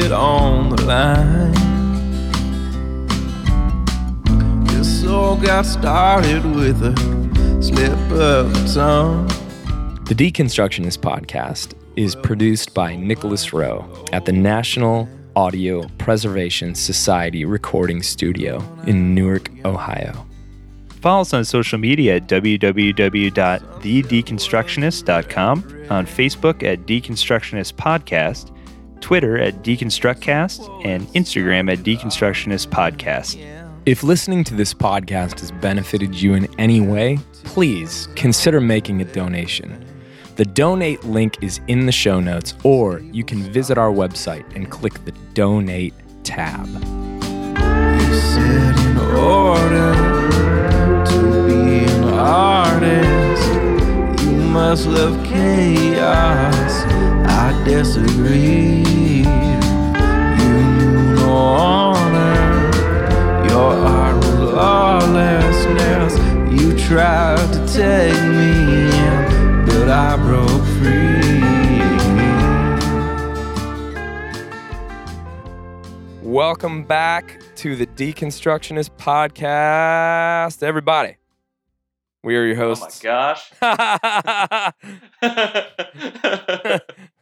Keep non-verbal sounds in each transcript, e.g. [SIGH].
it on the line. This all got started with a slip of the tongue. The Deconstructionist podcast is produced by Nicholas Rowe at the National Audio Preservation Society Recording Studio in Newark, Ohio. Follow us on social media at www.thedeconstructionist.com, on Facebook at Deconstructionist Podcast, Twitter at Deconstructcast, and Instagram at Deconstructionist Podcast. If listening to this podcast has benefited you in any way, please consider making a donation. The donate link is in the show notes, or you can visit our website and click the donate tab. You must love chaos. I disagree. You knew no honor. Your art was lawlessness. You tried to take me in, but I broke free. Welcome back to the Deconstructionist Podcast, everybody. We are your hosts. Oh my gosh.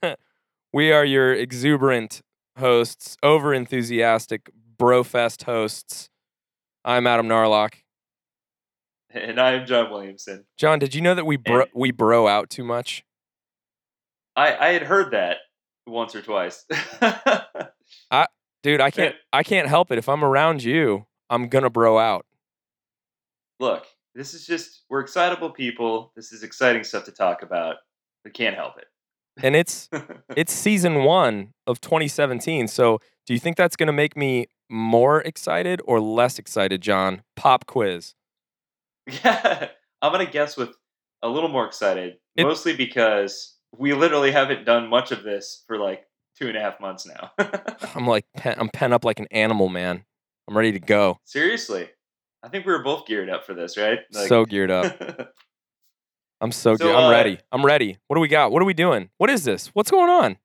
[LAUGHS] [LAUGHS] we are your exuberant hosts, over enthusiastic brofest hosts. I'm Adam Narloch. and I am John Williamson. John, did you know that we bro- And- we bro out too much? I, I had heard that once or twice. [LAUGHS] I dude, I can't I can't help it. If I'm around you, I'm gonna bro out. Look, this is just, we're excitable people. This is exciting stuff to talk about. We can't help it. And it's [LAUGHS] it's season one of 2017. So do you think that's gonna make me more excited or less excited, John? Pop quiz. [LAUGHS] yeah, I'm going to guess with a little more excited, It- mostly because we literally haven't done much of this for like two and a half months now. [LAUGHS] I'm like pen- I'm pent up like an animal, man. I'm ready to go. Seriously. I think we were both geared up for this, right? so geared up. [LAUGHS] I'm so, So, good. I'm uh, ready. I'm ready. What do we got? What are we doing? What is this? What's going on?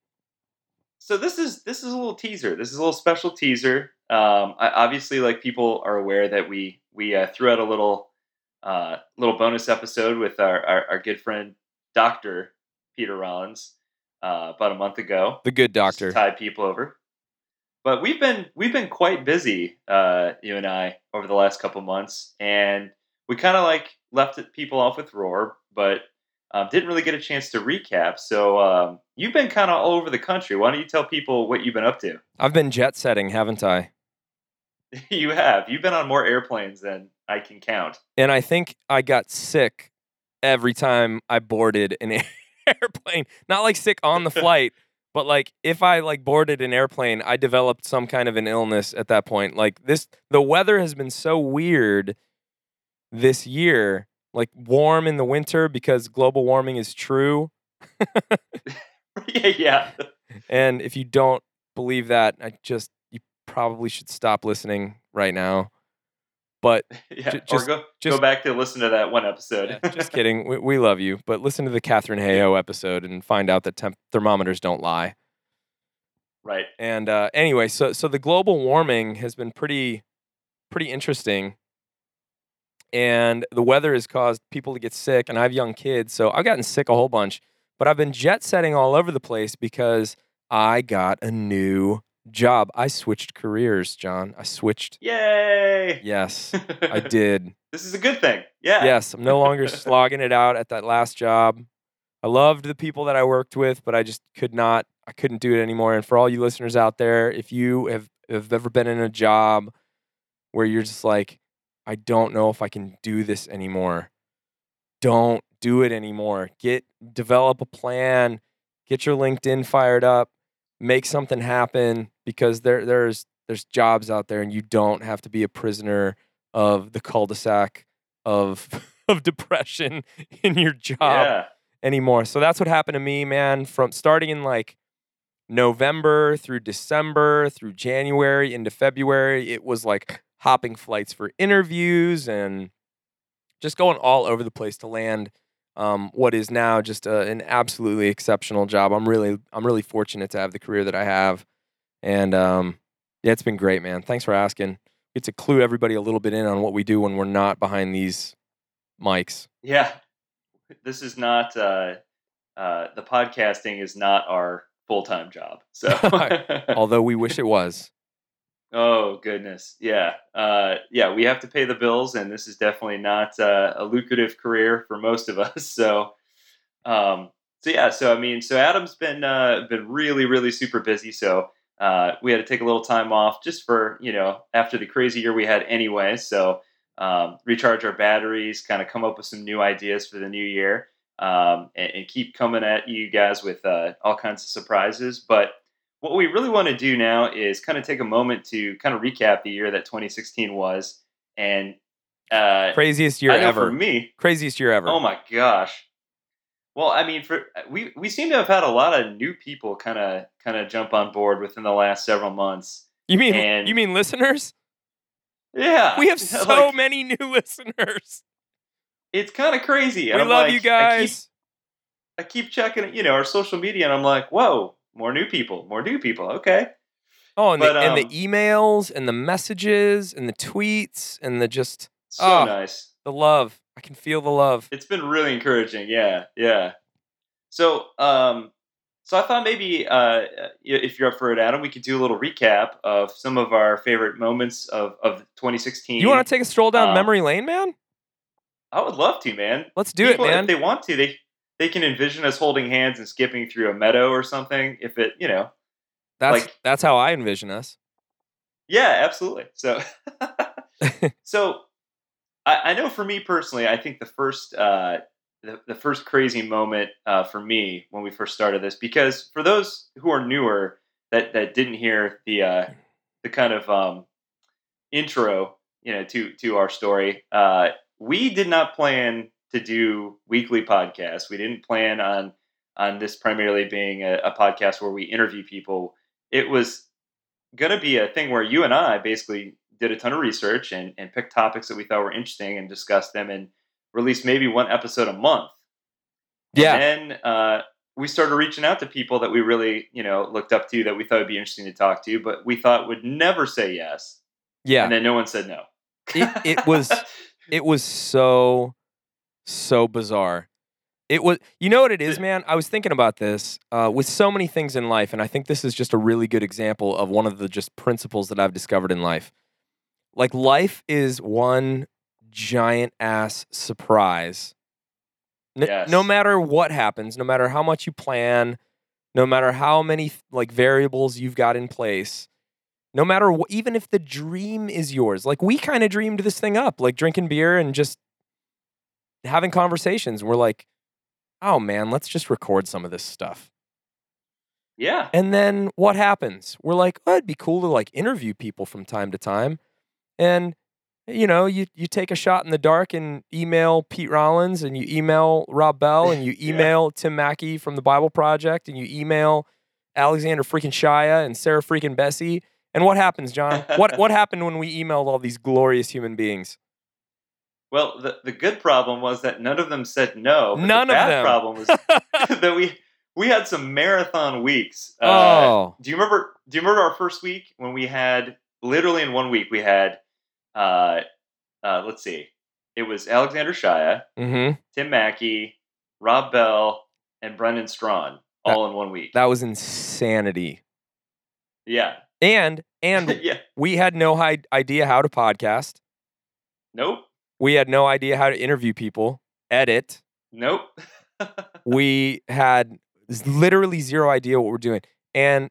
so this is this is a little teaser. This is a little special teaser. Um, I, obviously, like people are aware that we we uh, threw out a little uh, little bonus episode with our, our, our good friend Doctor Peter Rollins uh, about a month ago. The good doctor. tide people over. But we've been we've been quite busy, uh, you and I, over the last couple months, and we kind of like left people off with Rohr, but um, didn't really get a chance to recap. So um, you've been kind of all over the country. Why don't you tell people what you've been up to? I've been jet setting, haven't I? [LAUGHS] you have. You've been on more airplanes than I can count. And I think I got sick every time I boarded an [LAUGHS] airplane. Not like sick on the [LAUGHS] flight, but like if I like boarded an airplane, I developed some kind of an illness at that point. Like this the weather has been so weird this year, like warm in the winter because global warming is true. [LAUGHS] yeah, yeah. And if you don't believe that, I just you probably should stop listening right now. But [LAUGHS] yeah. Or just- go just- go back to listen to that one episode. Yeah, just kidding. We, we love you, but listen to the Catherine [LAUGHS] Hayo episode and find out that temp- thermometers don't lie. right. And uh, anyway, so so the global warming has been pretty pretty interesting, and the weather has caused people to get sick. And I have young kids, so I've gotten sick a whole bunch. But I've been jet setting all over the place because I got a new job. I switched careers, John. I switched. Yay! Yes, I [LAUGHS] did. This is a good thing. Yeah. yes, I'm no longer [LAUGHS] slogging it out at that last job. I loved the people that I worked with, but I just could not, I couldn't do it anymore. And for all you listeners out there, if you have, have ever been in a job where you're just like, I don't know if I can do this anymore, don't do it anymore. Get, develop a plan, get your LinkedIn fired up, make something happen because there, there's, there's jobs out there and you don't have to be a prisoner of the cul-de-sac of [LAUGHS] of depression [LAUGHS] in your job Yeah. anymore. So that's what happened to me, man, from starting in like November through December through January into February. It was like hopping flights for interviews and just going all over the place to land um, what is now just a, an absolutely exceptional job. I'm really I'm really fortunate to have the career that I have, And um, yeah, it's been great, man. Thanks for asking. Get to clue everybody a little bit in on what we do when we're not behind these mics. Yeah, this is not uh, uh, the podcasting is not our full time job. So, [LAUGHS] [LAUGHS] Although we wish it was. Oh goodness, yeah, uh, yeah, we have to pay the bills, and this is definitely not uh, a lucrative career for most of us. [LAUGHS] So, um, so yeah, so I mean, so Adam's been uh, been really, really super busy. So uh, we had to take a little time off just for you know after the crazy year we had anyway. So um, recharge our batteries, kind of come up with some new ideas for the new year, um, and, and, keep coming at you guys with uh, all kinds of surprises. But what we really want to do now is kind of take a moment to kind of recap the year that 2016 was, and uh, craziest year ever for me. Craziest year ever. Oh my gosh. Well, I mean, for we we seem to have had a lot of new people kind of kind of jump on board within the last several months. You mean And- you mean listeners? Yeah, We have [LAUGHS] so like, many new [LAUGHS] listeners. It's kind of crazy. we I'm love like- you I keep- guys. I keep checking, you know, our social media, and I'm like, whoa, more new people, more new people. Okay. oh, and, but, the, and the um, emails and the messages and the tweets and the just So Oh. nice. the love. I can feel the love. It's been really encouraging. Yeah, yeah. So, um, so I thought maybe uh, if you're up for it, Adam, we could do a little recap of some of our favorite moments of, of 2016. You want to take a stroll down um, memory lane, man? I would love to, man. Let's do People, it, man. If they want to, they they can envision us holding hands and skipping through a meadow or something. If it, you know, That's like- that's how I envision us. Yeah, absolutely. So, [LAUGHS] [LAUGHS] so I, I know for me personally, I think the first uh, the, the first crazy moment uh, for me when we first started this, because for those who are newer that that didn't hear the uh, the kind of um, intro, you know, to to our story, uh, we did not plan to do weekly podcasts. We didn't plan on on this primarily being a, a podcast where we interview people. It was going to be a thing where you and I basically did a ton of research and, and picked topics that we thought were interesting and discussed them and released maybe one episode a month. Yeah. And then uh, we started reaching out to people that we really, you know, looked up to that we thought would be interesting to talk to, but we thought would never say yes. Yeah. And then no one said no. It- it was- [LAUGHS] it was so so bizarre it was you know what it is man i was thinking about this uh, with so many things in life and i think this is just a really good example of one of the just principles that i've discovered in life like life is one giant ass surprise N- Yes. no matter what happens no matter how much you plan no matter how many like variables you've got in place no matter what, even if the dream is yours. Like we kind of dreamed this thing up, like drinking beer and just having conversations. We're like, oh man, let's just record some of this stuff. yeah. And then what happens? We're like, oh, it'd be cool to like interview people from time to time. And you know, you you take a shot in the dark and email Pete Rollins and you email Rob Bell and you [LAUGHS] Yeah. email Tim Mackie from the Bible Project and you email Alexander freaking Shaia and Sarah freaking Bessey. And what happens, John? what what happened when we emailed all these glorious human beings? Well, the, the good problem was that none of them said no. None the of bad them. problem was [LAUGHS] [LAUGHS] that we we had some marathon weeks. Uh, oh, do you remember? Do you remember our first week when we had literally in one week we had, uh, uh, let's see, it was Alexander Shaia, mm-hmm. Tim Mackie, Rob Bell, and Brendan Strawn all in one week. that was insanity. yeah, And and [LAUGHS] yeah. we had no idea how to podcast. Nope. We had no idea how to interview people, edit. Nope. [LAUGHS] We had literally zero idea what we're doing. And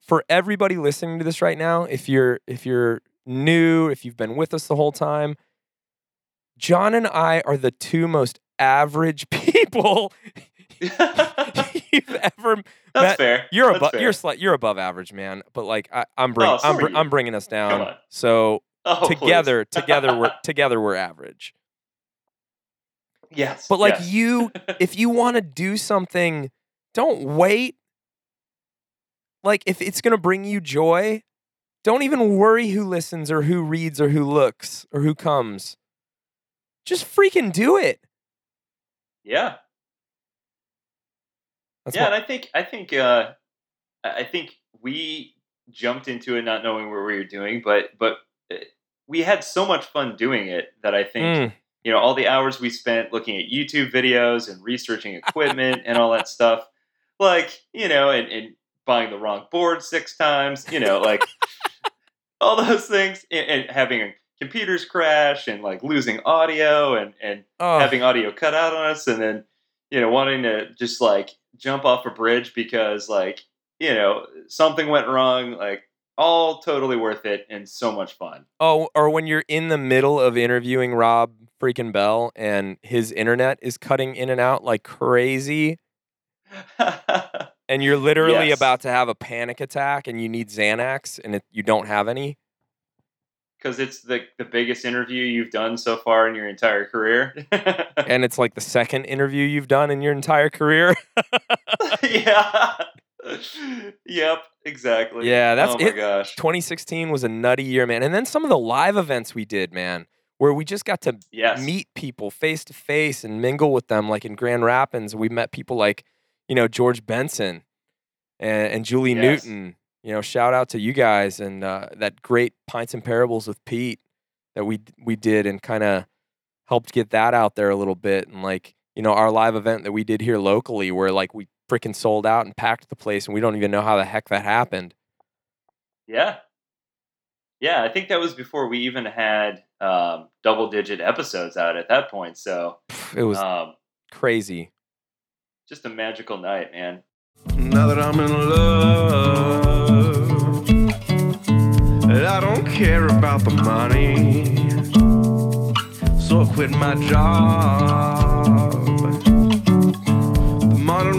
for everybody listening to this right now, if you're if you're new, if you've been with us the whole time, John and I are the two most average [LAUGHS] people you've [LAUGHS] ever That's Matt, fair. You're That's above. fair. You're slight. You're above average, man. But like I, I'm oh, bring, Oh, I'm, br- I'm bringing us down. So Oh, together, together we're [LAUGHS] together we're average. yes. But like yes. you, [LAUGHS] if you want to do something, don't wait. Like if it's gonna bring you joy, don't even worry who listens or who reads or who looks or who comes. Just freaking do it. yeah. That's yeah, what- and I think I think uh, I think we jumped into it not knowing what we were doing, but but uh, we had so much fun doing it that I think Mm. you know all the hours we spent looking at YouTube videos and researching [LAUGHS] equipment and all that stuff, like you know, and, and buying the wrong board six times, you know, like [LAUGHS] all those things, and, and having computers crash and like losing audio and and Oh, having audio cut out on us and then you know wanting to just like jump off a bridge because like you know something went wrong like all totally worth it and so much fun oh, or when you're in the middle of interviewing Rob freaking Bell and his internet is cutting in and out like crazy, [LAUGHS] and you're literally Yes. about to have a panic attack, and you need Xanax, and it, you don't have any. because it's the the biggest interview you've done so far in your entire career and it's like the second interview you've done in your entire career. [LAUGHS] [LAUGHS] yeah [LAUGHS] yep exactly Yeah, that's oh my it. gosh 2016 was a nutty year, man. And then some of the live events we did, man, where we just got to yes meet people face to face and mingle with them, like in Grand Rapids. We met people like, you know, George Benson and, and Julie Yes. Newton. You know, shout out to you guys and uh, that great Pints and Parables with Pete that we we did and kind of helped get that out there a little bit. And like, you know, our live event that we did here locally, where like we freaking sold out and packed the place, and we don't even know how the heck that happened. Yeah. Yeah, I think that was before we even had um, double digit episodes out at that point. So It was um, crazy. just a magical night, man. Now that I'm in love, I don't care about the money. So I quit my job.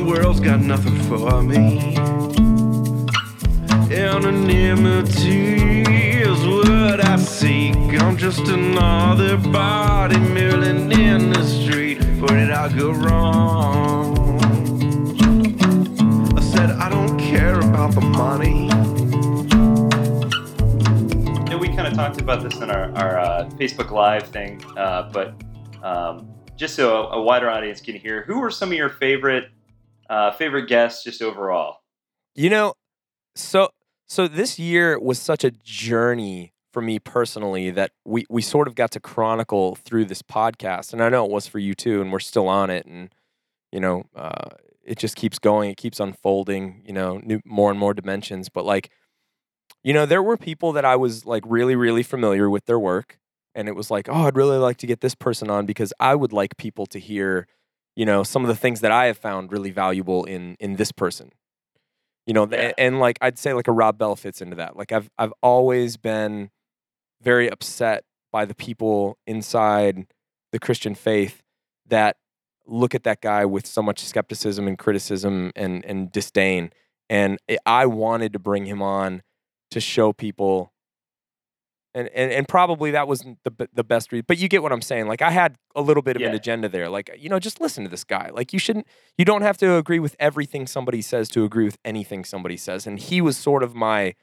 World's got nothing for me. Anonymity is what I seek. I'm just another body milling in the street. Where did I go wrong? I said I don't care about the money. Know, we kind of talked about this in our, our uh, Facebook Live thing, uh, but um, just so a, a wider audience can hear, who are some of your favorite uh, favorite guests just overall? You know, so so this year was such a journey for me personally that we we sort of got to chronicle through this podcast, and I know it was for you too, and we're still on it, and you know, uh, it just keeps going, it keeps unfolding, you know, new more and more dimensions. But like, you know, there were people that I was like really really familiar with their work, and it was like, oh, I'd really like to get this person on because I would like people to hear, you know, some of the things that I have found really valuable in in this person. You know th- Yeah. and like i'd say like a rob bell fits into that. Like i've i've always been very upset by the people inside the christian faith that look at that guy with so much skepticism and criticism and and disdain. And I wanted to bring him on to show people and, and and probably that wasn't the the best read, but you get what I'm saying. Like I had a little bit of an agenda there. Like you know, just listen to this guy. Like you shouldn't, you don't have to agree with everything somebody says to agree with anything somebody says. And he was sort of my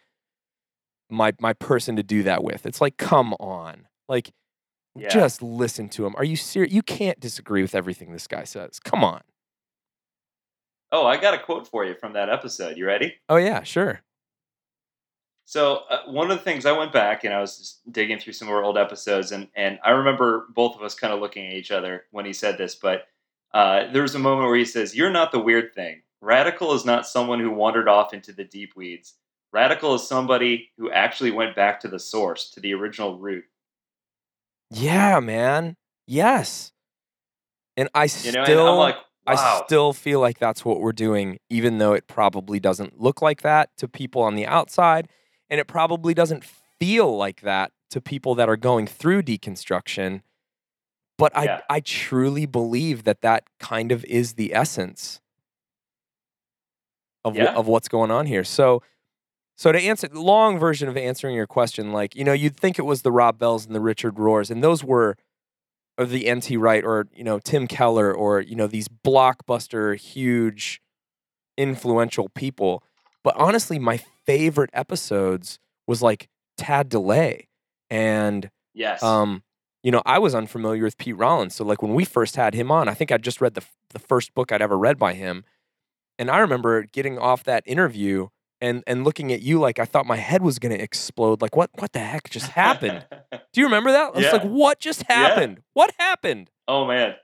my my person to do that with. It's like, come on, like Yeah. just listen to him. Are you serious? You can't disagree with everything this guy says. Come on. Oh, I got a quote for you from that episode. You ready? Oh yeah, sure. So uh, one of the things I went back and I was just digging through some of our old episodes, and and I remember both of us kind of looking at each other when he said this. But uh, there was a moment where he says, "You're not the weird thing. Radical is not someone who wandered off into the deep weeds. Radical is somebody who actually went back to the source, to the original root." Yeah, man. Yes. And I You still know, and like, I still feel like that's what we're doing, even though it probably doesn't look like that to people on the outside. And it probably doesn't feel like that to people that are going through deconstruction. But I, Yeah. I truly believe that that kind of is the essence of, Yeah. of what's going on here. So, so to answer the long version of answering your question, like, you know, you'd think it was the Rob Bells and the Richard Rohrs, and those were or the NT Wright or you know Tim Keller or you know these blockbuster huge influential people. But honestly, my favorite episodes was like Tad DeLay and yes. um you know, I was unfamiliar with Pete Rollins. So like when we first had him on, I think I just read the the first book I'd ever read by him. And I remember getting off that interview and and looking at you like I thought my head was gonna explode. Like what what the heck just happened? [LAUGHS] Do you remember that? I was Yeah. like, what just happened? What happened? oh man,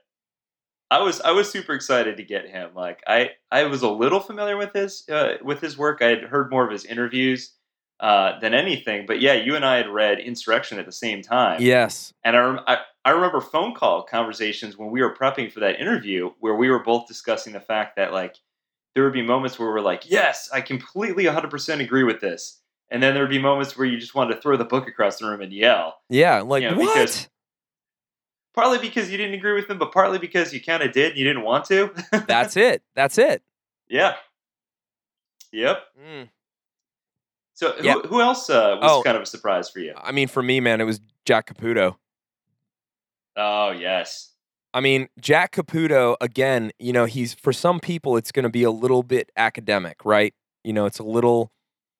I was I was super excited to get him. Like I I was a little familiar with his uh, with his work. I had heard more of his interviews uh, than anything. But yeah, you and I had read Insurrection at the same time. Yes. And I, rem- I, I remember phone call conversations when we were prepping for that interview where we were both discussing the fact that like there would be moments where we're like, yes, I completely 100% agree with this. And then there would be moments where you just wanted to throw the book across the room and yell. Yeah. Like Yeah, what? because- Partly because you didn't agree with them, but partly because you kind of did. and You didn't want to. [LAUGHS] That's it. That's it. yeah. Yep. Mm. So who, who else uh, was Oh. kind of a surprise for you? I mean, for me, man, it was Jack Caputo. Oh yes. I mean, Jack Caputo, again, you know, he's for some people it's going to be a little bit academic, right? You know, it's a little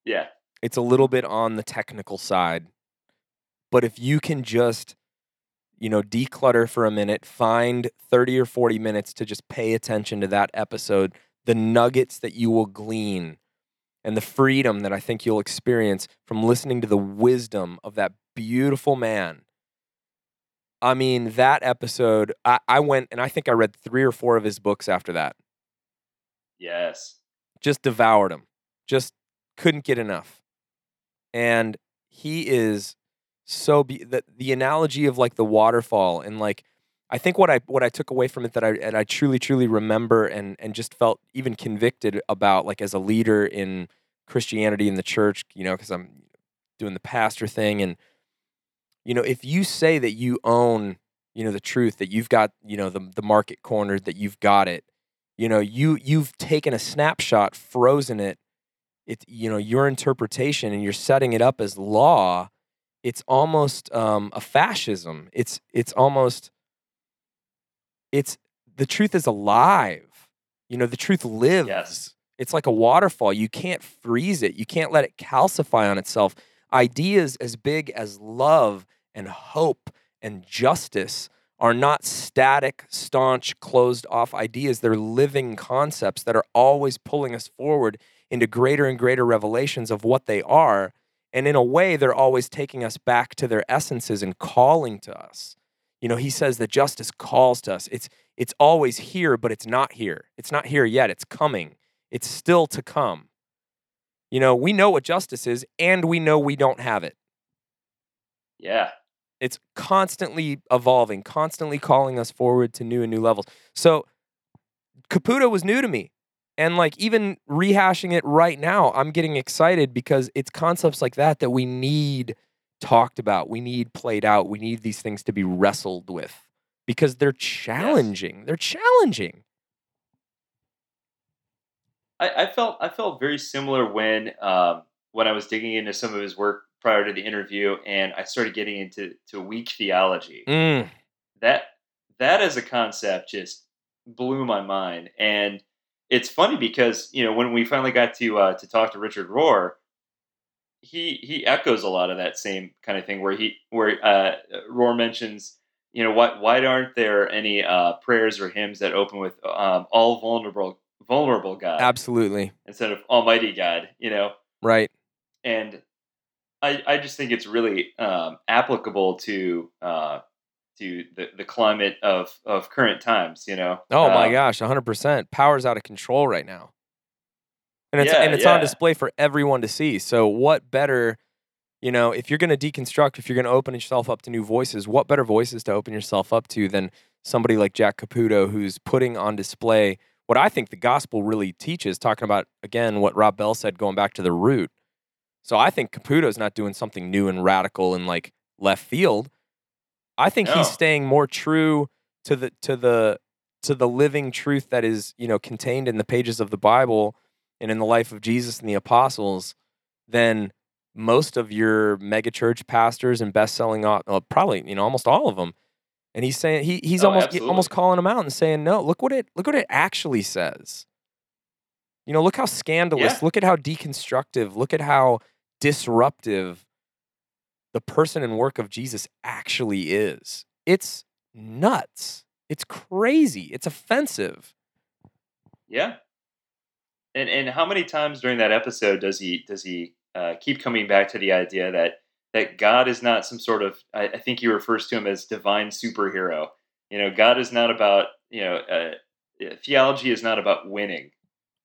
Yeah. it's a little bit on the technical side. But if you can just you know, declutter for a minute, find 30 or 40 minutes to just pay attention to that episode, the nuggets that you will glean and the freedom that I think you'll experience from listening to the wisdom of that beautiful man. I mean, that episode, I, I went and I think I read three or four of his books after that. Yes. Just devoured him. Just couldn't get enough. And he is so be- the, the analogy of like the waterfall and like I think what I what I took away from it that I and I truly truly remember and and just felt even convicted about like as a leader in Christianity in the church, you know, cuz I'm doing the pastor thing and you know, if you say that you own, you know, the truth that you've got, you know, the the market cornered that you've got it, you know, you you've taken a snapshot, frozen it, it's you know, your interpretation and you're setting it up as law it's almost um, a fascism. It's it's almost it's the truth is alive. You know, the truth lives. Yes. It's like a waterfall. You can't freeze it. You can't let it calcify on itself. Ideas as big as love and hope and justice are not static, staunch, closed off ideas. They're living concepts that are always pulling us forward into greater and greater revelations of what they are. And in a way, they're always taking us back to their essences and calling to us. You know, he says that justice calls to us. It's it's always here, but it's not here. It's not here yet. It's coming. It's still to come. You know, we know what justice is, and we know we don't have it. Yeah. It's constantly evolving, constantly calling us forward to new and new levels. So Caputo was new to me. And like even rehashing it right now, I'm getting excited because it's concepts like that that we need talked about. We need played out. We need these things to be wrestled with because they're challenging. They're challenging. I, I felt I felt very similar when um, when I was digging into some of his work prior to the interview, and I started getting into to weak theology. Mm, That that as a concept just blew my mind, and it's funny because you know when we finally got to uh, to talk to Richard Rohr, he he echoes a lot of that same kind of thing where he where uh, Rohr mentions. You know why? Why aren't there any uh, prayers or hymns that open with um, "all vulnerable, vulnerable God"? absolutely. instead of Almighty God, you know. Right. And I, I just think it's really um, applicable to uh, to the, the climate of, of current times, you know. Oh my Um, gosh, 100%. Power's out of control right now. And it's Yeah, and it's on display for everyone to see. So what better, you know, if you're going to deconstruct, if you're going to open yourself up to new voices, what better voices to open yourself up to than somebody like Jack Caputo who's putting on display what I think the gospel really teaches, talking about again what Rob Bell said going back to the root. So I think Caputo's not doing something new and radical and like left field. I think No. he's staying more true to the to the to the living truth that is, you know, contained in the pages of the Bible and in the life of Jesus and the apostles than most of your megachurch pastors and best-selling well, uh, probably, you know, almost all of them. And he's saying he he's Oh, almost almost calling them out and saying, "No, look what it look what it actually says." You know, look how scandalous, Yeah. look at how deconstructive, look at how disruptive the person and work of Jesus actually is. It's nuts. It's crazy. It's offensive. Yeah. And and how many times during that episode does he does he uh, keep coming back to the idea that that God is not some sort of I, I think he refers to him as divine superhero. You know, God is not about you know uh, theology is not about winning.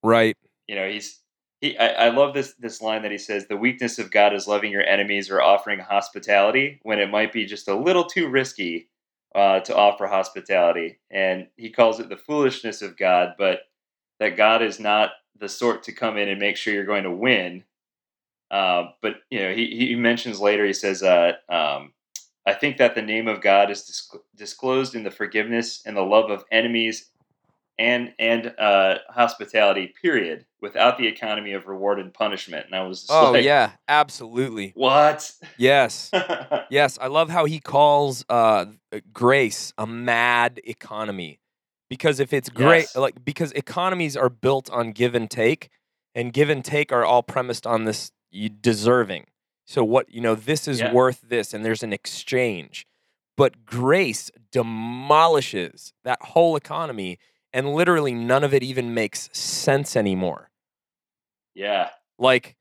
Right. You know, he's he. I, I love this this line that he says: "The weakness of God is loving your enemies or offering hospitality when it might be just a little too risky uh, to offer hospitality." And he calls it the foolishness of God, but that God is not the sort to come in and make sure you're going to win. Uh, but you know, he, he mentions later. He says, uh, um, "I think that the name of God is disc- disclosed in the forgiveness and the love of enemies, and and uh, hospitality. Period. Without the economy of reward and punishment." And I was just Oh like, yeah, absolutely. what? Yes. [LAUGHS] Yes, I love how he calls uh, grace a mad economy. Because if it's great, Yes. like because economies are built on give and take, and give and take are all premised on this deserving. So what you know, this is Yeah. worth this, and there's an exchange. But grace demolishes that whole economy, and literally none of it even makes sense anymore. Yeah. like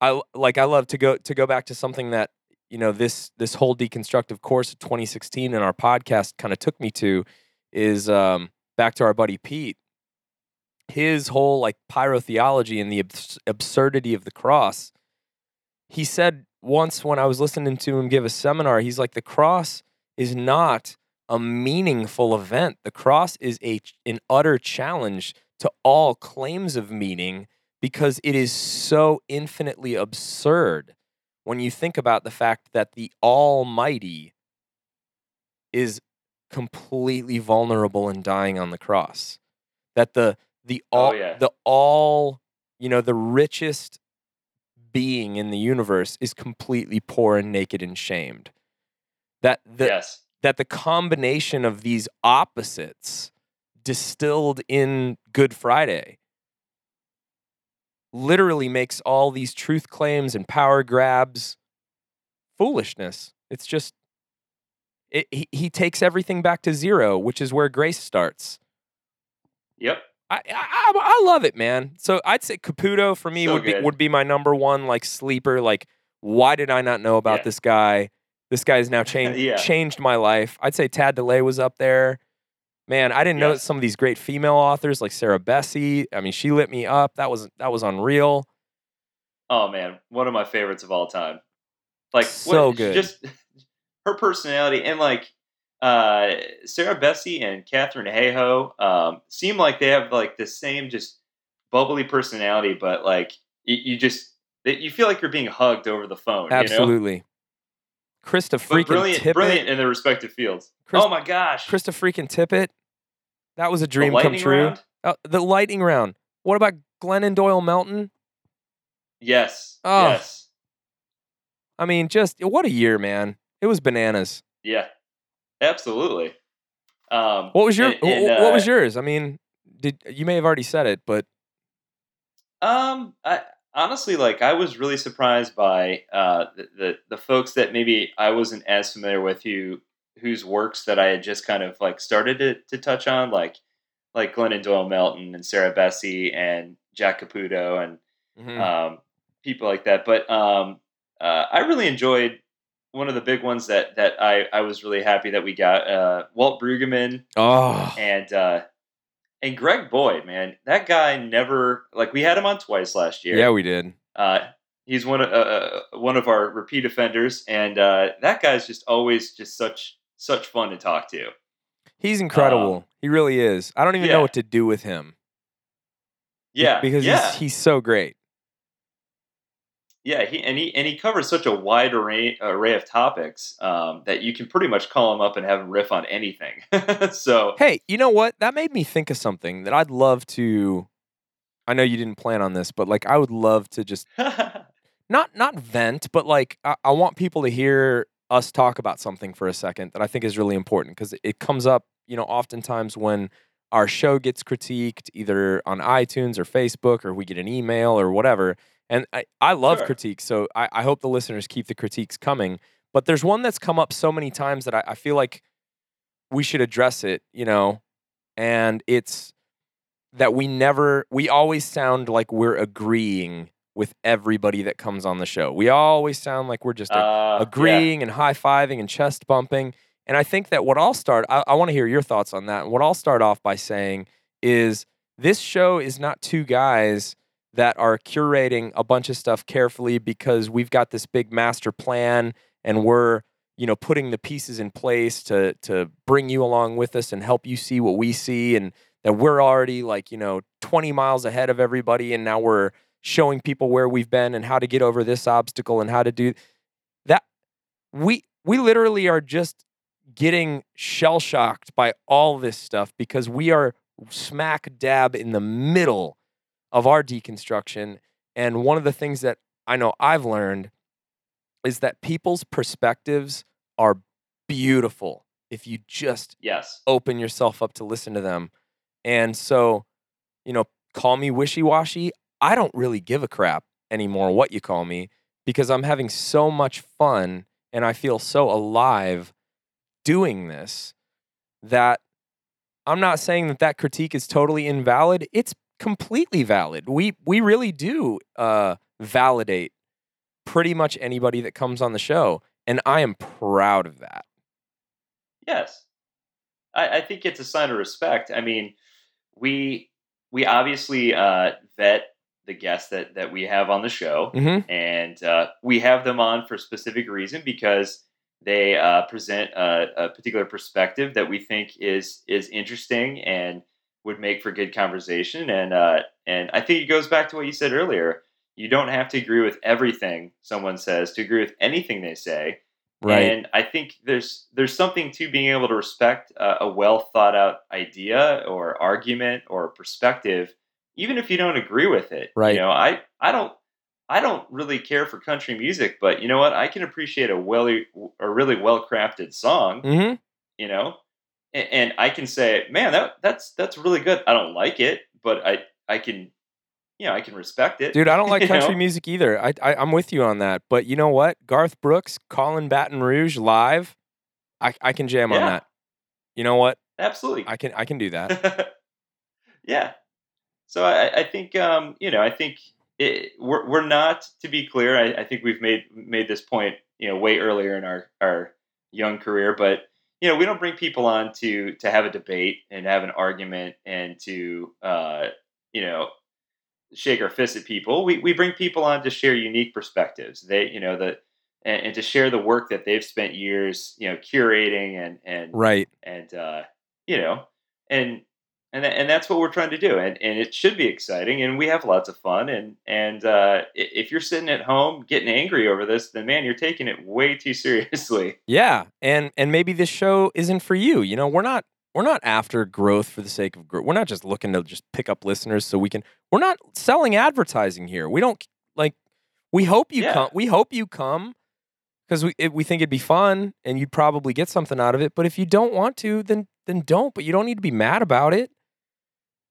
I like I love to go to go back to something that you know this this whole deconstructive course of 2016 and our podcast kind of took me to is um back to our buddy Pete. His whole like pyrotheology and the abs- absurdity of the cross. He said once when I was listening to him give a seminar he's like the cross is not a meaningful event the cross is a an utter challenge to all claims of meaning because it is so infinitely absurd when you think about the fact that the Almighty is completely vulnerable and dying on the cross. That the the Oh, all yeah. the all you know the richest being in the universe is completely poor and naked and shamed. That the yes. That the combination of these opposites distilled in Good Friday literally makes all these truth claims and power grabs foolishness. It's just it, he, he takes everything back to zero, which is where grace starts. Yep. I, I I love it, man. So I'd say Caputo for me So would be would be my number one like sleeper. Like, why did I not know about Yeah. this guy? This guy's now [LAUGHS] changed Yeah. changed my life. I'd say Tad DeLay was up there. Man, I didn't know Yes. some of these great female authors like Sarah Bessey. I mean, she lit me up. That was that was unreal. Oh man, one of my favorites of all time. Like So what, good. Just [LAUGHS] her personality and like uh, Sarah Bessey and Katharine Hayhoe um, seem like they have like the same just bubbly personality, but like you, you just you feel like you're being hugged over the phone. You know? Krista freaking brilliant, Tippett. brilliant in their respective fields. Chris- oh my gosh, Krista freaking Tippett. That was a dream come true. round? Uh, the lightning round. What about Glennon Doyle Melton? Yes, Oh. yes, I mean, just what a year, man. It was bananas. yeah, absolutely. Um, What was your and- and, wh- what was uh, yours? I mean, did you may have already said it, but Um, I honestly like I was really surprised by uh the, the the folks that maybe I wasn't as familiar with who whose works that I had just kind of like started to, to touch on like like Glennon Doyle Melton and Sarah Bessey and Jack Caputo and Mhm. um, people like that. But um, uh, I really enjoyed one of the big ones that that I I was really happy that we got uh, Walt Brueggemann oh, and uh, and Greg Boyd, man, that guy never like we had him on twice last year. yeah, we did. Uh, he's one of uh, uh, one of our repeat offenders, and uh, that guy's just always just such such fun to talk to. He's incredible. he really is. I don't even know Um, what to do with him. Yeah, because yeah, he's he's so great. Yeah. He and he and he covers such a wide array array of topics um, that you can pretty much call him up and have him riff on anything. [LAUGHS] so Hey, you know what? That made me think of something that I'd love to. I know you didn't plan on this, but like I would love to just [LAUGHS] not not vent, but like I, I want people to hear us talk about something for a second that I think is really important because it comes up, you know, oftentimes when our show gets critiqued either on iTunes or Facebook or we get an email or whatever. And I, I love Sure. critiques, so I, I hope the listeners keep the critiques coming. But there's one that's come up so many times that I, I feel like we should address it, you know, and it's that we never we always sound like we're agreeing with everybody that comes on the show. We always sound like we're just Uh, yeah. agreeing and high fiving and chest bumping. And I think that what I'll start, I, I want to hear your thoughts on that. And what I'll start off by saying is this show is not two guys that are curating a bunch of stuff carefully because we've got this big master plan and we're you know putting the pieces in place to to bring you along with us and help you see what we see and that we're already like you know 20 miles ahead of everybody and now we're showing people where we've been and how to get over this obstacle and how to do that. We we literally are just getting shell shocked by all this stuff because we are smack dab in the middle of our deconstruction and one of the things that I know I've learned is that people's perspectives are beautiful if you just Yes. open yourself up to listen to them. And so, you know, call me wishy washy. I don't really give a crap anymore what you call me because I'm having so much fun and I feel so alive doing this that I'm not saying that that critique is totally invalid. It's completely valid. We we really do uh, validate pretty much anybody that comes on the show, and I am proud of that. Yes, I, I think it's a sign of respect. I mean, we we obviously uh, vet the guests that that we have on the show, Mm-hmm. and uh, we have them on for a specific reason because they uh, present a, a particular perspective that we think is is interesting and would make for good conversation. And uh, and I think it goes back to what you said earlier. You don't have to agree with everything someone says to agree with anything they say. Right. And I think there's there's something to being able to respect a, a well thought out idea or argument or perspective, even if you don't agree with it. Right. You know, I I don't I don't really care for country music, but you know what? I can appreciate a well a really well crafted song. mm-hmm. You know, and, and I can say, man, that that's that's really good. I don't like it, but I I can you know I can respect it. Dude, I don't [LAUGHS] like country know? music either. I, I I'm with you on that. But you know what? Garth Brooks Callin' Baton Rouge live, I I can jam on that. You know what? Absolutely. I can I can do that. [LAUGHS] yeah. So I, I think um, you know I think it, we're we're not to be clear. I, I think we've made made this point you know way earlier in our our young career, but you know we don't bring people on to to have a debate and have an argument and to uh, you know shake our fists at people. We we bring people on to share unique perspectives. They you know the and, and to share the work that they've spent years you know curating and and right. and uh, you know, and and tha- and that's what we're trying to do, and and it should be exciting, and we have lots of fun, and and uh, if you're sitting at home getting angry over this, then man, you're taking it way too seriously. [LAUGHS] Yeah. And and maybe this show isn't for you. You know, we're not we're not after growth for the sake of growth. We're not just looking to just pick up listeners so we can we're not selling advertising here. We don't like we hope you Yeah. come we hope you come because we it, we think it'd be fun and you'd probably get something out of it. But if you don't want to, then then don't. But you don't need to be mad about it.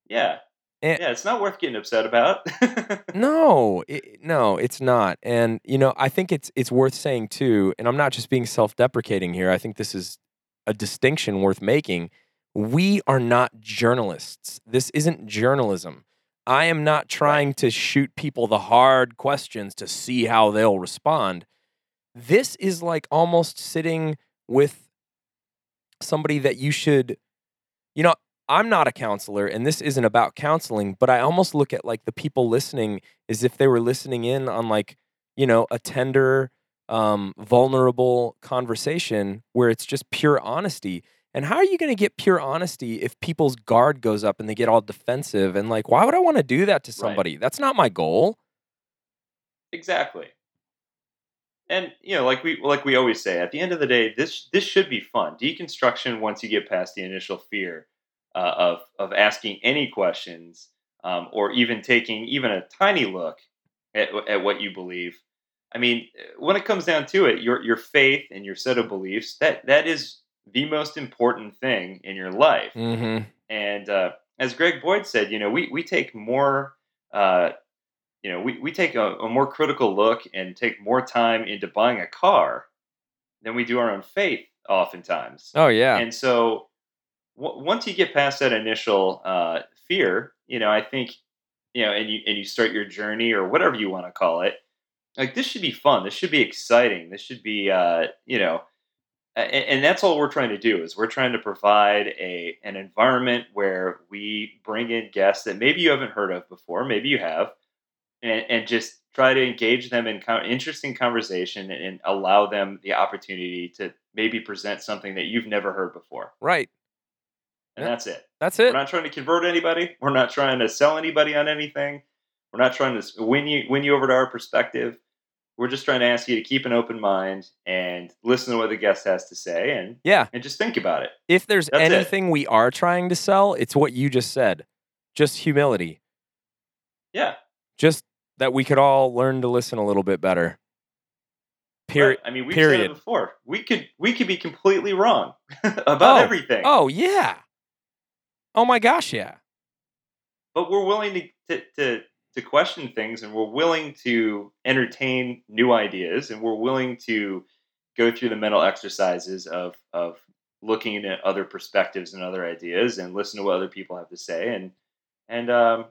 Yeah, And- yeah, it's not worth getting upset about. [LAUGHS] No, it, no, it's not. And you know, I think it's it's worth saying too. And I'm not just being self-deprecating here. I think this is a distinction worth making. We are not journalists. This isn't journalism. I am not trying to shoot people the hard questions to see how they'll respond. This is like almost sitting with somebody that you should, you know, I'm not a counselor and this isn't about counseling, but I almost look at like the people listening as if they were listening in on like, you know, a tender, um, vulnerable conversation where it's just pure honesty. And how are you going to get pure honesty if people's guard goes up and they get all defensive and like, why would I want to do that to somebody? That's not my goal. exactly. And you know, like we like we always say, at the end of the day, this this should be fun. Deconstruction, once you get past the initial fear uh, of of asking any questions, um, or even taking even a tiny look at at what you believe. I mean, when it comes down to it, your your faith and your set of beliefs that that is the most important thing in your life. Mm-hmm. And uh, as Greg Boyd said, you know, we, we take more, uh, you know, we, we take a, a more critical look and take more time into buying a car than we do our own faith oftentimes. Oh yeah. And so w- once you get past that initial uh, fear, you know, I think, you know, and you and you start your journey or whatever you want to call it, like this should be fun. This should be exciting. This should be, uh, you know, and, and that's all we're trying to do is we're trying to provide a an environment where we bring in guests that maybe you haven't heard of before, maybe you have, and, and just try to engage them in con- interesting conversation and, and allow them the opportunity to maybe present something that you've never heard before. Right. And Yeah. that's it. That's it. We're not trying to convert anybody. We're not trying to sell anybody on anything. We're not trying to win you win you over to our perspective. We're just trying to ask you to keep an open mind and listen to what the guest has to say and Yeah. and just think about it. If there's That's it. anything we are trying to sell, it's what you just said. Just humility. Yeah. Just that we could all learn to listen a little bit better. Period. Right. I mean, we've said it before. We could we could be completely wrong [LAUGHS] about Oh. everything. Oh yeah. Oh my gosh, yeah. but we're willing to, to to to question things and we're willing to entertain new ideas and we're willing to go through the mental exercises of of looking at other perspectives and other ideas and listen to what other people have to say and and um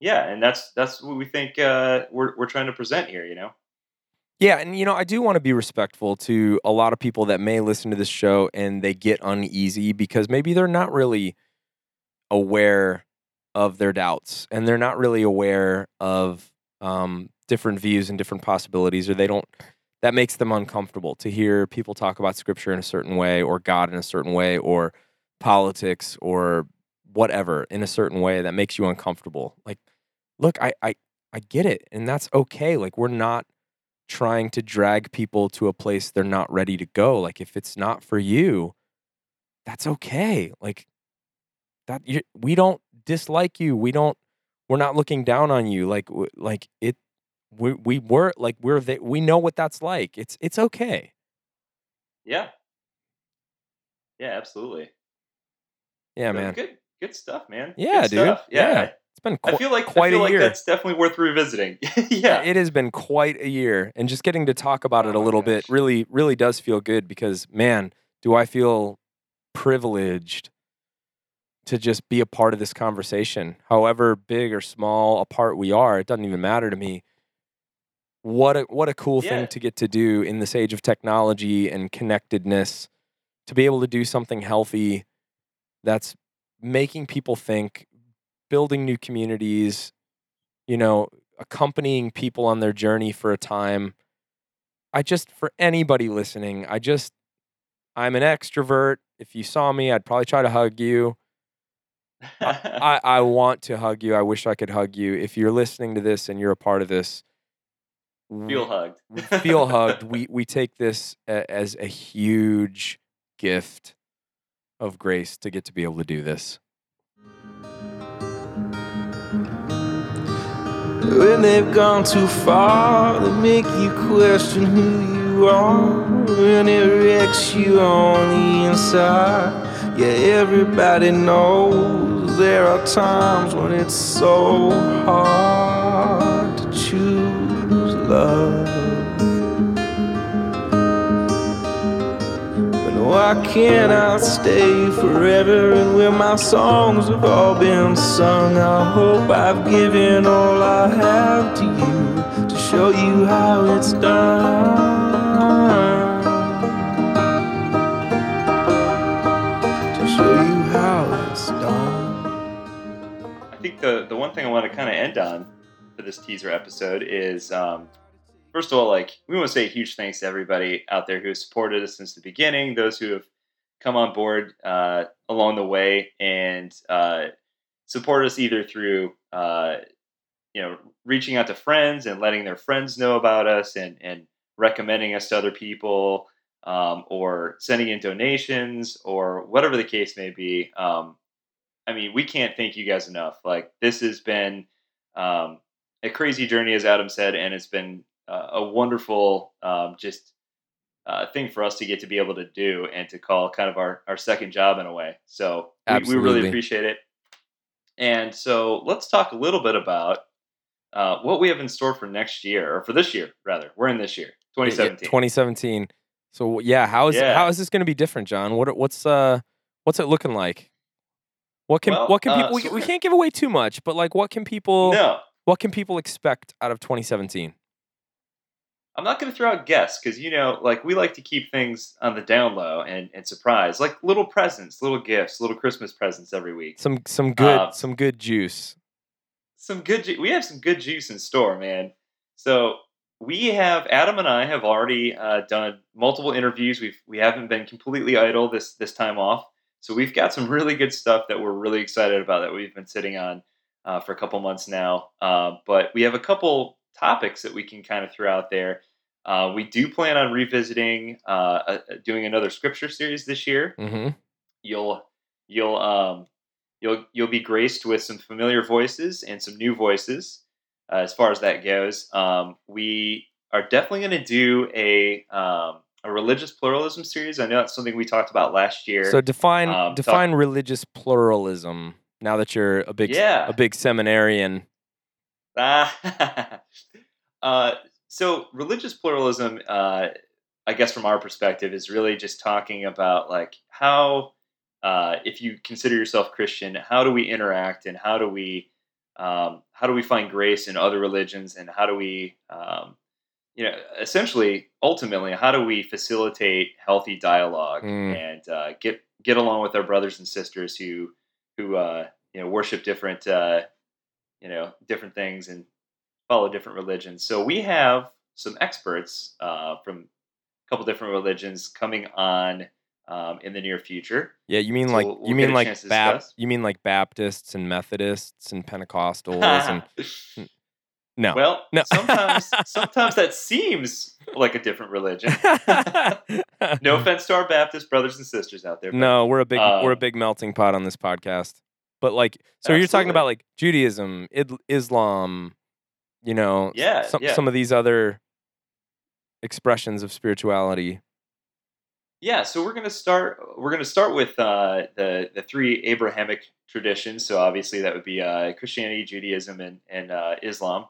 yeah and that's that's what we think uh we're we're trying to present here you know Yeah, and you know, I do want to be respectful to a lot of people that may listen to this show and they get uneasy because maybe they're not really aware of their doubts and they're not really aware of um, different views and different possibilities, or they don't. That makes them uncomfortable to hear people talk about scripture in a certain way, or God in a certain way, or politics, or whatever in a certain way that makes you uncomfortable. Like, look, I, I, I get it, and that's okay. Like, we're not trying to drag people to a place they're not ready to go. Like if it's not for you, that's okay. Like you, we don't dislike you. We don't we're not looking down on you. Like like it we we were like we're the, we know what that's like. It's it's okay. yeah yeah absolutely Yeah, So man. good good stuff man Yeah, Good dude. stuff. yeah, Yeah. It's been I, feel like quite I feel a like year. that's definitely worth revisiting [LAUGHS] yeah it has been quite a year and just getting to talk about it a Oh little bit really really does feel good because man do i feel privileged to just be a part of this conversation however big or small a part we are it doesn't even matter to me what a what a cool Yeah. thing to get to do in this age of technology and connectedness to be able to do something healthy that's making people think building new communities you know accompanying people on their journey for a time. I just, for anybody listening, I just, I'm an extrovert. If you saw me, I'd probably try to hug you. [LAUGHS] I, I want to hug you. I wish I could hug you. If you're listening to this and you're a part of this, feel hugged feel hugged. [LAUGHS] We we take this a, as a huge gift of grace to get to be able to do this. When they've gone too far, they make you question who you are. And it wrecks you on the inside. Yeah, everybody knows there are times when it's so hard to choose love. But why can't I stay forever? And when my songs have all been sung, I hope I've given all I have to you to show you how it's done. One thing I want to kind of end on for this teaser episode is um, first of all, like we want to say a huge thanks to everybody out there who has supported us since the beginning, those who have come on board uh, along the way and uh, support us either through uh, you know reaching out to friends and letting their friends know about us and and recommending us to other people um, or sending in donations or whatever the case may be. Um, I mean, we can't thank you guys enough. Like this has been um, a crazy journey, as Adam said, and it's been uh, a wonderful um, just uh, thing for us to get to be able to do and to call kind of our, our second job in a way. So we, we really appreciate it. And so let's talk a little bit about uh, what we have in store for next year, or for this year, rather. We're in this year, Yeah, 2017. 2017. So yeah, how is Yeah. how is this going to be different, John? What what's uh what's it looking like? What can Well, what can uh, people? we, so we we're- can't give away too much, but like, what can people? No, What can people expect out of 2017? I'm not going to throw out guests because you know, like we like to keep things on the down low and, and surprise, like little presents, little gifts, little Christmas presents every week. Some some good Uh, some good juice. Some good, ju- we have some good juice in store, man. So we have Adam and I have already uh, done multiple interviews. We've we haven't been completely idle this this time off. So we've got some really good stuff that we're really excited about that we've been sitting on uh, for a couple months now. Uh, but we have a couple topics that we can kind of throw out there. Uh, we do plan on revisiting, uh, uh, doing another scripture series this year. hmm You'll you'll um, you'll you'll be graced with some familiar voices and some new voices uh, as far as that goes. Um, we are definitely going to do a um, a religious pluralism series. I know that's something we talked about last year. So define um, define religious pluralism. Now that you're a big Yeah. a big seminarian. Ah, [LAUGHS] uh, so religious pluralism, uh, I guess from our perspective, is really just talking about like how, uh, if you consider yourself Christian, how do we interact and how do we, um, how do we find grace in other religions and how do we, um, you know, essentially, ultimately, how do we facilitate healthy dialogue Mm. and uh, get get along with our brothers and sisters who who uh, you know worship different uh, you know different things and follow different religions. So we have some experts uh, from a couple different religions coming on um, in the near future. Yeah, you mean So like we'll- we'll you mean like Bap- you mean like Baptists and Methodists and Pentecostals and [LAUGHS] no. well, No. [LAUGHS] sometimes sometimes that seems like a different religion. [LAUGHS] No offense to our Baptist brothers and sisters out there. but- No, we're a big we're a Um, big melting pot on this podcast. But like, so you're talking about like Judaism, Id- Islam, you know, Yeah, some yeah. some of these other expressions of spirituality. Yeah, so we're gonna start. We're gonna start with uh, the the three Abrahamic traditions. So obviously that would be uh, Christianity, Judaism, and and uh, Islam.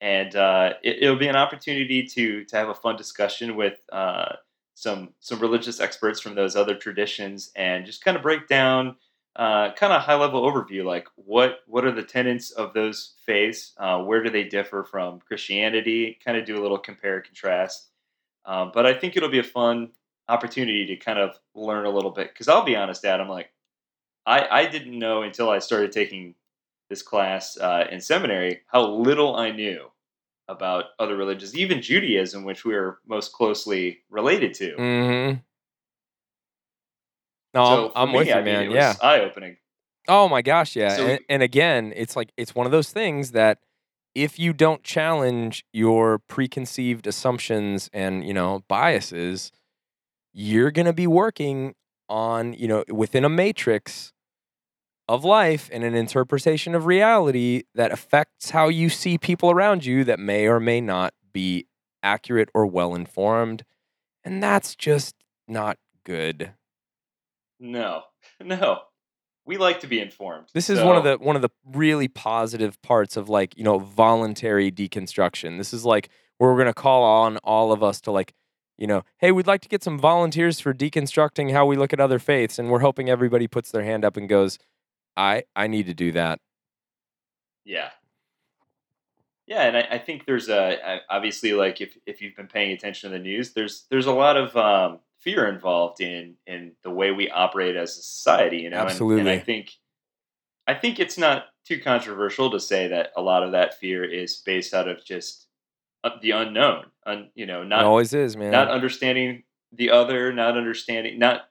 And uh, it, it'll be an opportunity to to have a fun discussion with uh, some some religious experts from those other traditions, and just kind of break down uh, kind of high level overview, like what what are the tenets of those faiths? Uh, where do they differ from Christianity? Kind of do a little compare and contrast. Um, but I think it'll be a fun opportunity to kind of learn a little bit because I'll be honest, Adam, like I I didn't know until I started taking this class uh, in seminary how little I knew about other religions, even Judaism, which we are most closely related to. Mm-hmm. No, So I'm, I'm me, with you, I man. it yeah. eye opening. Oh my gosh, yeah. So and, and again, it's like it's one of those things that if you don't challenge your preconceived assumptions and, you know, biases, you're going to be working on, you know, within a matrix of life and an interpretation of reality that affects how you see people around you that may or may not be accurate or well informed. And that's just not good. No, [LAUGHS] no, we like to be informed. This is one of the one of the really positive parts of like, you know, voluntary deconstruction. This is like where we're going to call on all of us to like, you know, hey, we'd like to get some volunteers for deconstructing how we look at other faiths and we're hoping everybody puts their hand up and goes, "I I need to do that." Yeah. Yeah, and I, I think there's a obviously like if, if you've been paying attention to the news, there's there's a lot of um, fear involved in in the way we operate as a society. You know, And- And, Absolutely. I think I think it's not too controversial to say that a lot of that fear is based out of just uh, the unknown. Un, you know, it not always is, man. not understanding the other, not understanding not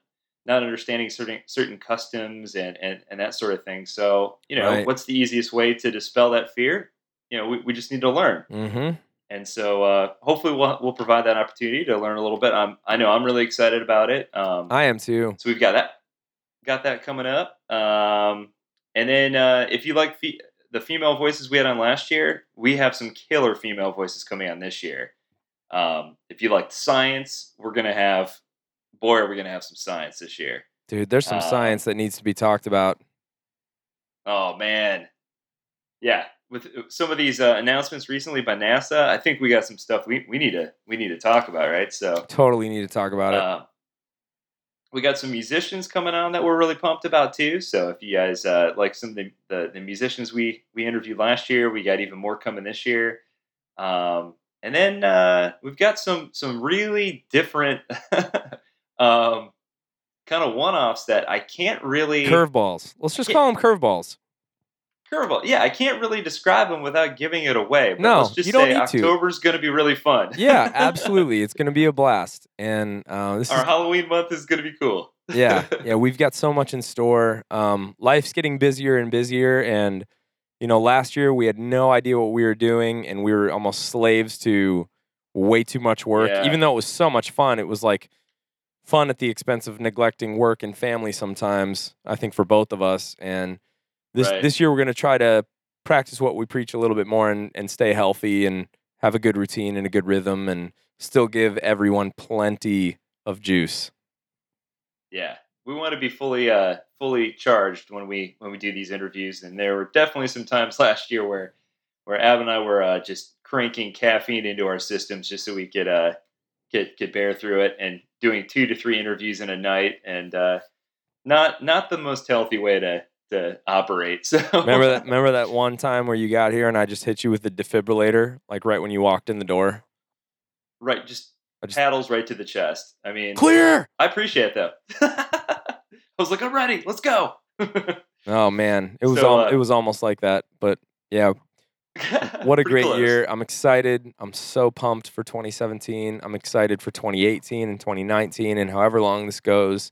not understanding certain certain customs and and, and that sort of thing. So you know, Right. what's the easiest way to dispel that fear? You know, we, we just need to learn, mm-hmm. and so uh, hopefully we'll we'll provide that opportunity to learn a little bit. I'm I know I'm really excited about it. Um, I am too. so we've got that got that coming up. Um, and then uh, if you like fe- the female voices we had on last year, we have some killer female voices coming on this year. Um, if you like science, we're gonna have boy, are we gonna have some science this year? Dude, there's some Uh, science that needs to be talked about. Oh man, yeah. With uh, some of these uh, announcements recently by NASA, I think we got some stuff we, we need to we need to talk about, right? So Totally need to talk about it. Uh, we got some musicians coming on that we're really pumped about too. So if you guys uh, like some of the, the, the musicians we we interviewed last year, we got even more coming this year. Um, and then uh, we've got some some really different [LAUGHS] um, kind of one offs that I can't really Curveballs. Let's just call them curveballs. curveball. Yeah, I can't really describe them without giving it away. But No, let's just you don't say need to. October's going to be really fun. Yeah, [LAUGHS] absolutely. it's going to be a blast. And uh, this Our is Halloween month is going to be cool. yeah, [LAUGHS] yeah, we've got so much in store. Um, life's getting busier and busier, and you know, last year we had no idea what we were doing, and we were almost slaves to way too much work. Yeah. Even though it was so much fun, it was like fun at the expense of neglecting work and family. Sometimes I think for both of us, and this Right. this year we're going to try to practice what we preach a little bit more and and stay healthy and have a good routine and a good rhythm, and still give everyone plenty of juice. Yeah, we want to be fully uh, fully charged when we when we do these interviews. And there were definitely some times [LAUGHS] last year where where Ab and I were uh, just cranking caffeine into our systems just so we could uh, could could bear through it and doing two to three interviews in a night and uh, not not the most healthy way to to operate. [LAUGHS] So Remember that? Remember that one time where you got here and I just hit you with the defibrillator, like right when you walked in the door. right? Just, just- paddles right to the chest. I mean, Clear. I appreciate that. [LAUGHS] I was like, I'm ready. Let's go. [LAUGHS] Oh man, it was So, al- uh, it was almost like that. But yeah, [LAUGHS] what a great close. year! I'm excited. I'm so pumped for 2017. I'm excited for 2018 and 2019 and however long this goes.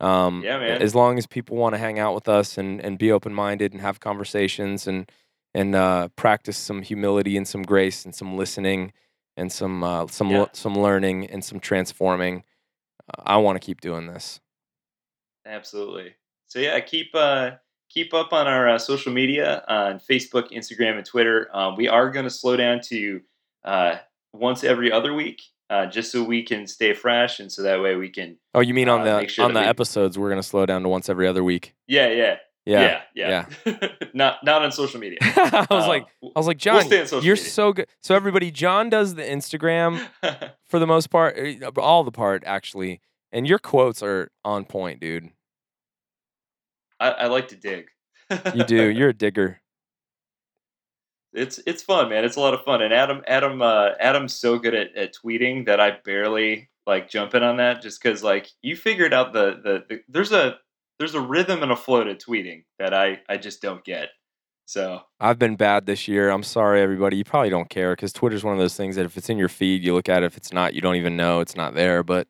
Um, Yeah, man. As long as people want to hang out with us and and be open minded and have conversations and and uh, practice some humility and some grace and some listening and some uh, some Yeah. some learning and some transforming. Uh, I want to keep doing this. Absolutely. So yeah, keep uh, keep up on our uh, social media on Facebook, Instagram, and Twitter. Um, we are going to slow down to uh, once every other week, uh, just so we can stay fresh, and so that way we can. Oh, you mean on Uh, the sure on the we- episodes we're gonna slow down to once every other week? Yeah, yeah, Yeah. yeah, yeah. [LAUGHS] not not on social media. [LAUGHS] I was Um, like, I was like, we'll John, social you're media. so good. So everybody, John does the Instagram [LAUGHS] for the most part, eh, all the part actually, and your quotes are on point, dude. I, I like to dig. You [LAUGHS] do. You're a digger. it's it's fun, man. It's a lot of fun. And Adam Adam uh, Adam's so good at, at tweeting that I barely like jumping on that just because like you figured out the, the the there's a there's a rhythm and a flow to tweeting that I I just don't get. So I've been bad this year. I'm sorry, everybody. You probably don't care because Twitter's one of those things that if it's in your feed, you look at it. If it's not, you don't even know it's not there. But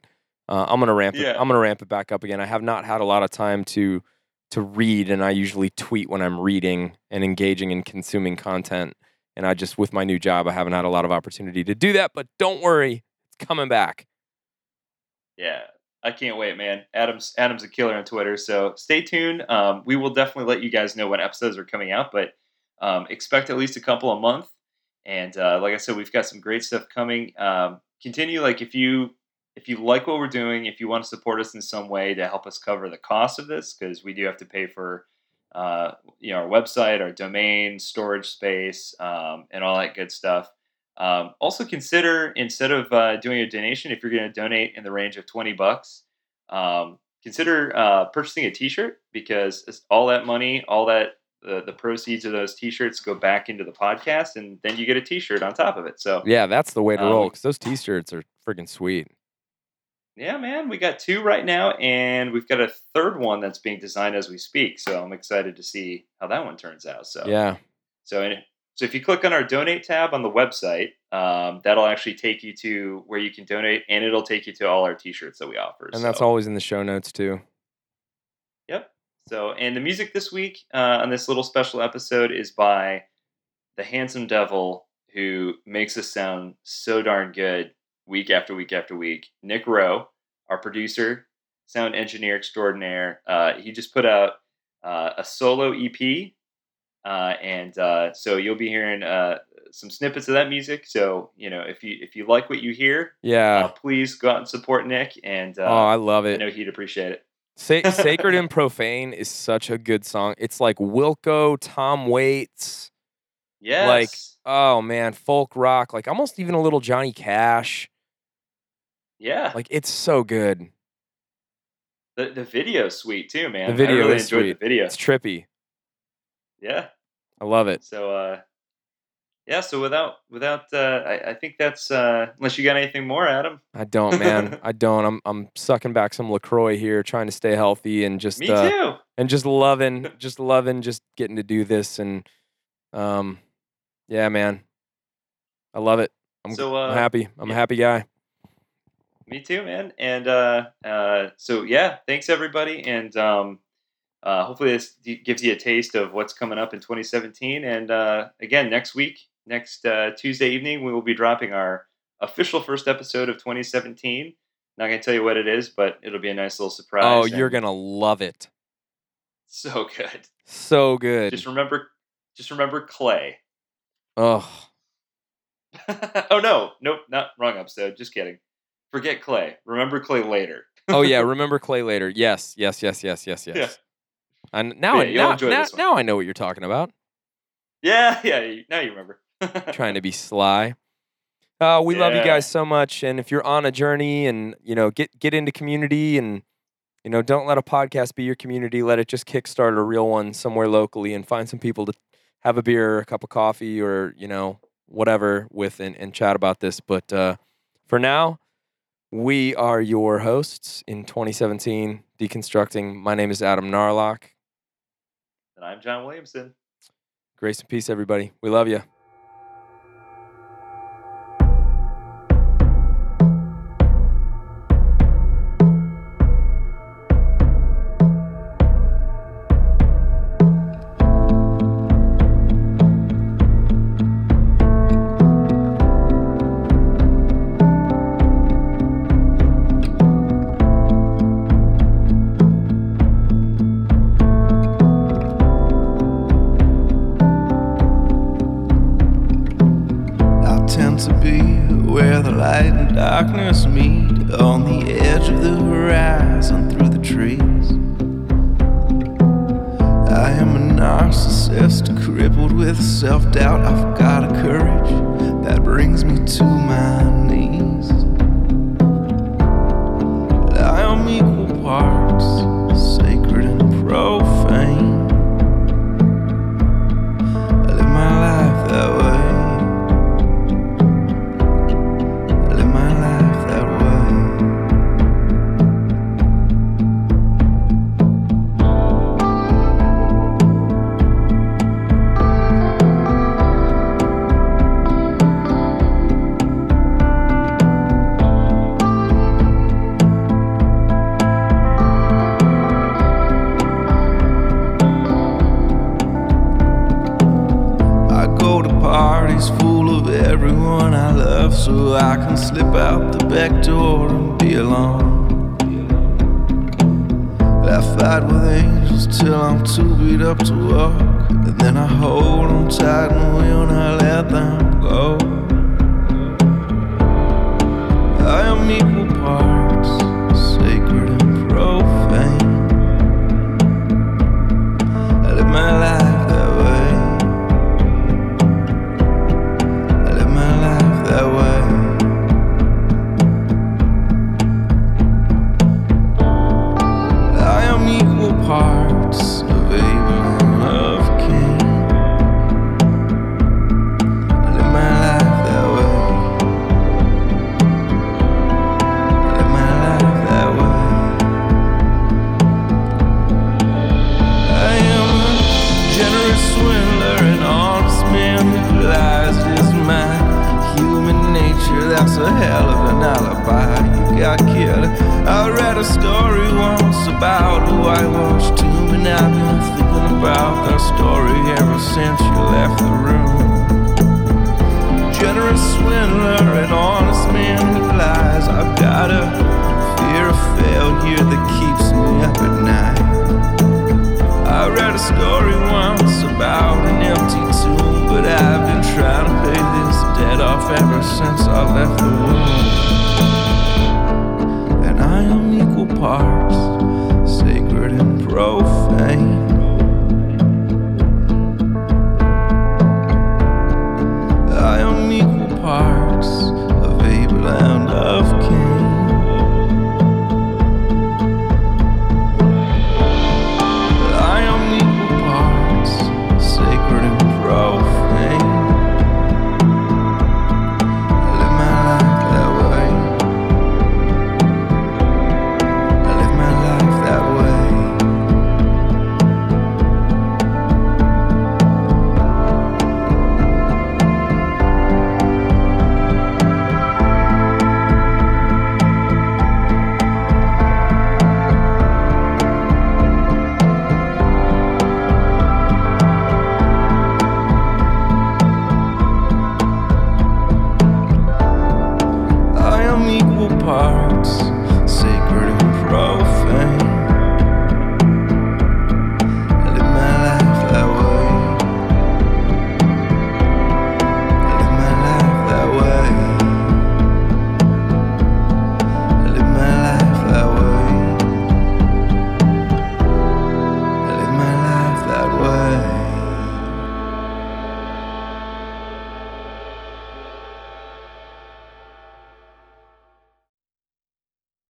uh, I'm gonna ramp it. I'm gonna ramp it back up again. I have not had a lot of time to to read, and I usually tweet when I'm reading and engaging and consuming content. And I just, with my new job, I haven't had a lot of opportunity to do that. But don't worry, it's coming back. yeah, I can't wait, man. Adam's Adam's a killer on Twitter. So stay tuned. Um, we will definitely let you guys know when episodes are coming out, but um, expect at least a couple a month. And uh, like I said, we've got some great stuff coming. Um, continue like if you if you like what we're doing, if you want to support us in some way to help us cover the cost of this, because we do have to pay for uh, you know our website, our domain, storage space, um, and all that good stuff. Um, also consider instead of uh, doing a donation, if you're going to donate in the range of twenty bucks, um, consider uh, purchasing a T-shirt because all that money, all that the, the proceeds of those T-shirts go back into the podcast, and then you get a T-shirt on top of it. So Yeah, that's the way to Um, roll because those t-shirts are freaking sweet. Yeah, man, we got two right now, and we've got a third one that's being designed as we speak. So I'm excited to see how that one turns out. So Yeah. so and so if you click on our donate tab on the website, um, that'll actually take you to where you can donate, and it'll take you to all our T-shirts that we offer. And that's always in the show notes too. Yep. So and the music this week uh, on this little special episode is by the handsome devil who makes us sound so darn good week after week after week. Nick Rowe, our producer, sound engineer extraordinaire. Uh, he just put out uh, a solo EP, uh, and uh, so you'll be hearing uh, some snippets of that music. So you know if you if you like what you hear, uh, Yeah. please go out and support Nick, and uh, oh, I love it. I know he'd appreciate it. Sa- [LAUGHS] Sacred and Profane is such a good song. It's like Wilco, Tom Waits. Yes. Like, oh man, folk rock, like almost even a little Johnny Cash. Yeah. Like it's so good. The the video's sweet too, man. The video I really is enjoyed sweet. the video. It's trippy. Yeah. I love it. So uh yeah, so without without uh I, I think that's uh unless you got anything more, Adam. I don't, man. [LAUGHS] I don't. I'm I'm sucking back some Lacroix here, trying to stay healthy and just Me uh, too. and just loving, [LAUGHS] just loving, just getting to do this and um, yeah, man. I love it. I'm, So, I'm uh, happy. I'm a happy guy. Me too, man. And uh, uh, so yeah, thanks everybody, and um, uh, hopefully this d- gives you a taste of what's coming up in 2017. And uh, again, next week, next uh, Tuesday evening, we will be dropping our official first episode of 2017. Not gonna tell you what it is, but it'll be a nice little surprise. Oh, you're gonna love it. so [LAUGHS] good. So good. Just remember, just remember Clay. oh, [LAUGHS] oh no, nope, not wrong episode. Just kidding. Forget Clay. Remember Clay later. oh yeah. [LAUGHS] Remember Clay later. Yes, yes, yes, yes, yes, yes. Yeah. And now, Yeah, I, now, now, now I know what you're talking about. Yeah, [LAUGHS] yeah. Now you remember. [LAUGHS] trying to be sly. Uh, we love you guys so much, and if you're on a journey and you know get get into community and you know don't let a podcast be your community, let it just kickstart a real one somewhere locally and find some people to have a beer, a cup of coffee, or you know whatever with and, and chat about this. But uh, for now, we are your hosts in 2017 deconstructing. My name is Adam Narloch. And I'm John Williamson. Grace and peace, everybody. We love you. So I can slip out the back door and be alone. I fight with angels till I'm too beat up to walk, and then I hold on tight and when I let them go. I am equal parts sacred and profane. I live my life about story ever since you left the room. Generous swindler, an honest man who lies. I've got a fear of failure that keeps me up at night. I read a story once about an empty tomb, but I've been trying to pay this debt off ever since I left the womb.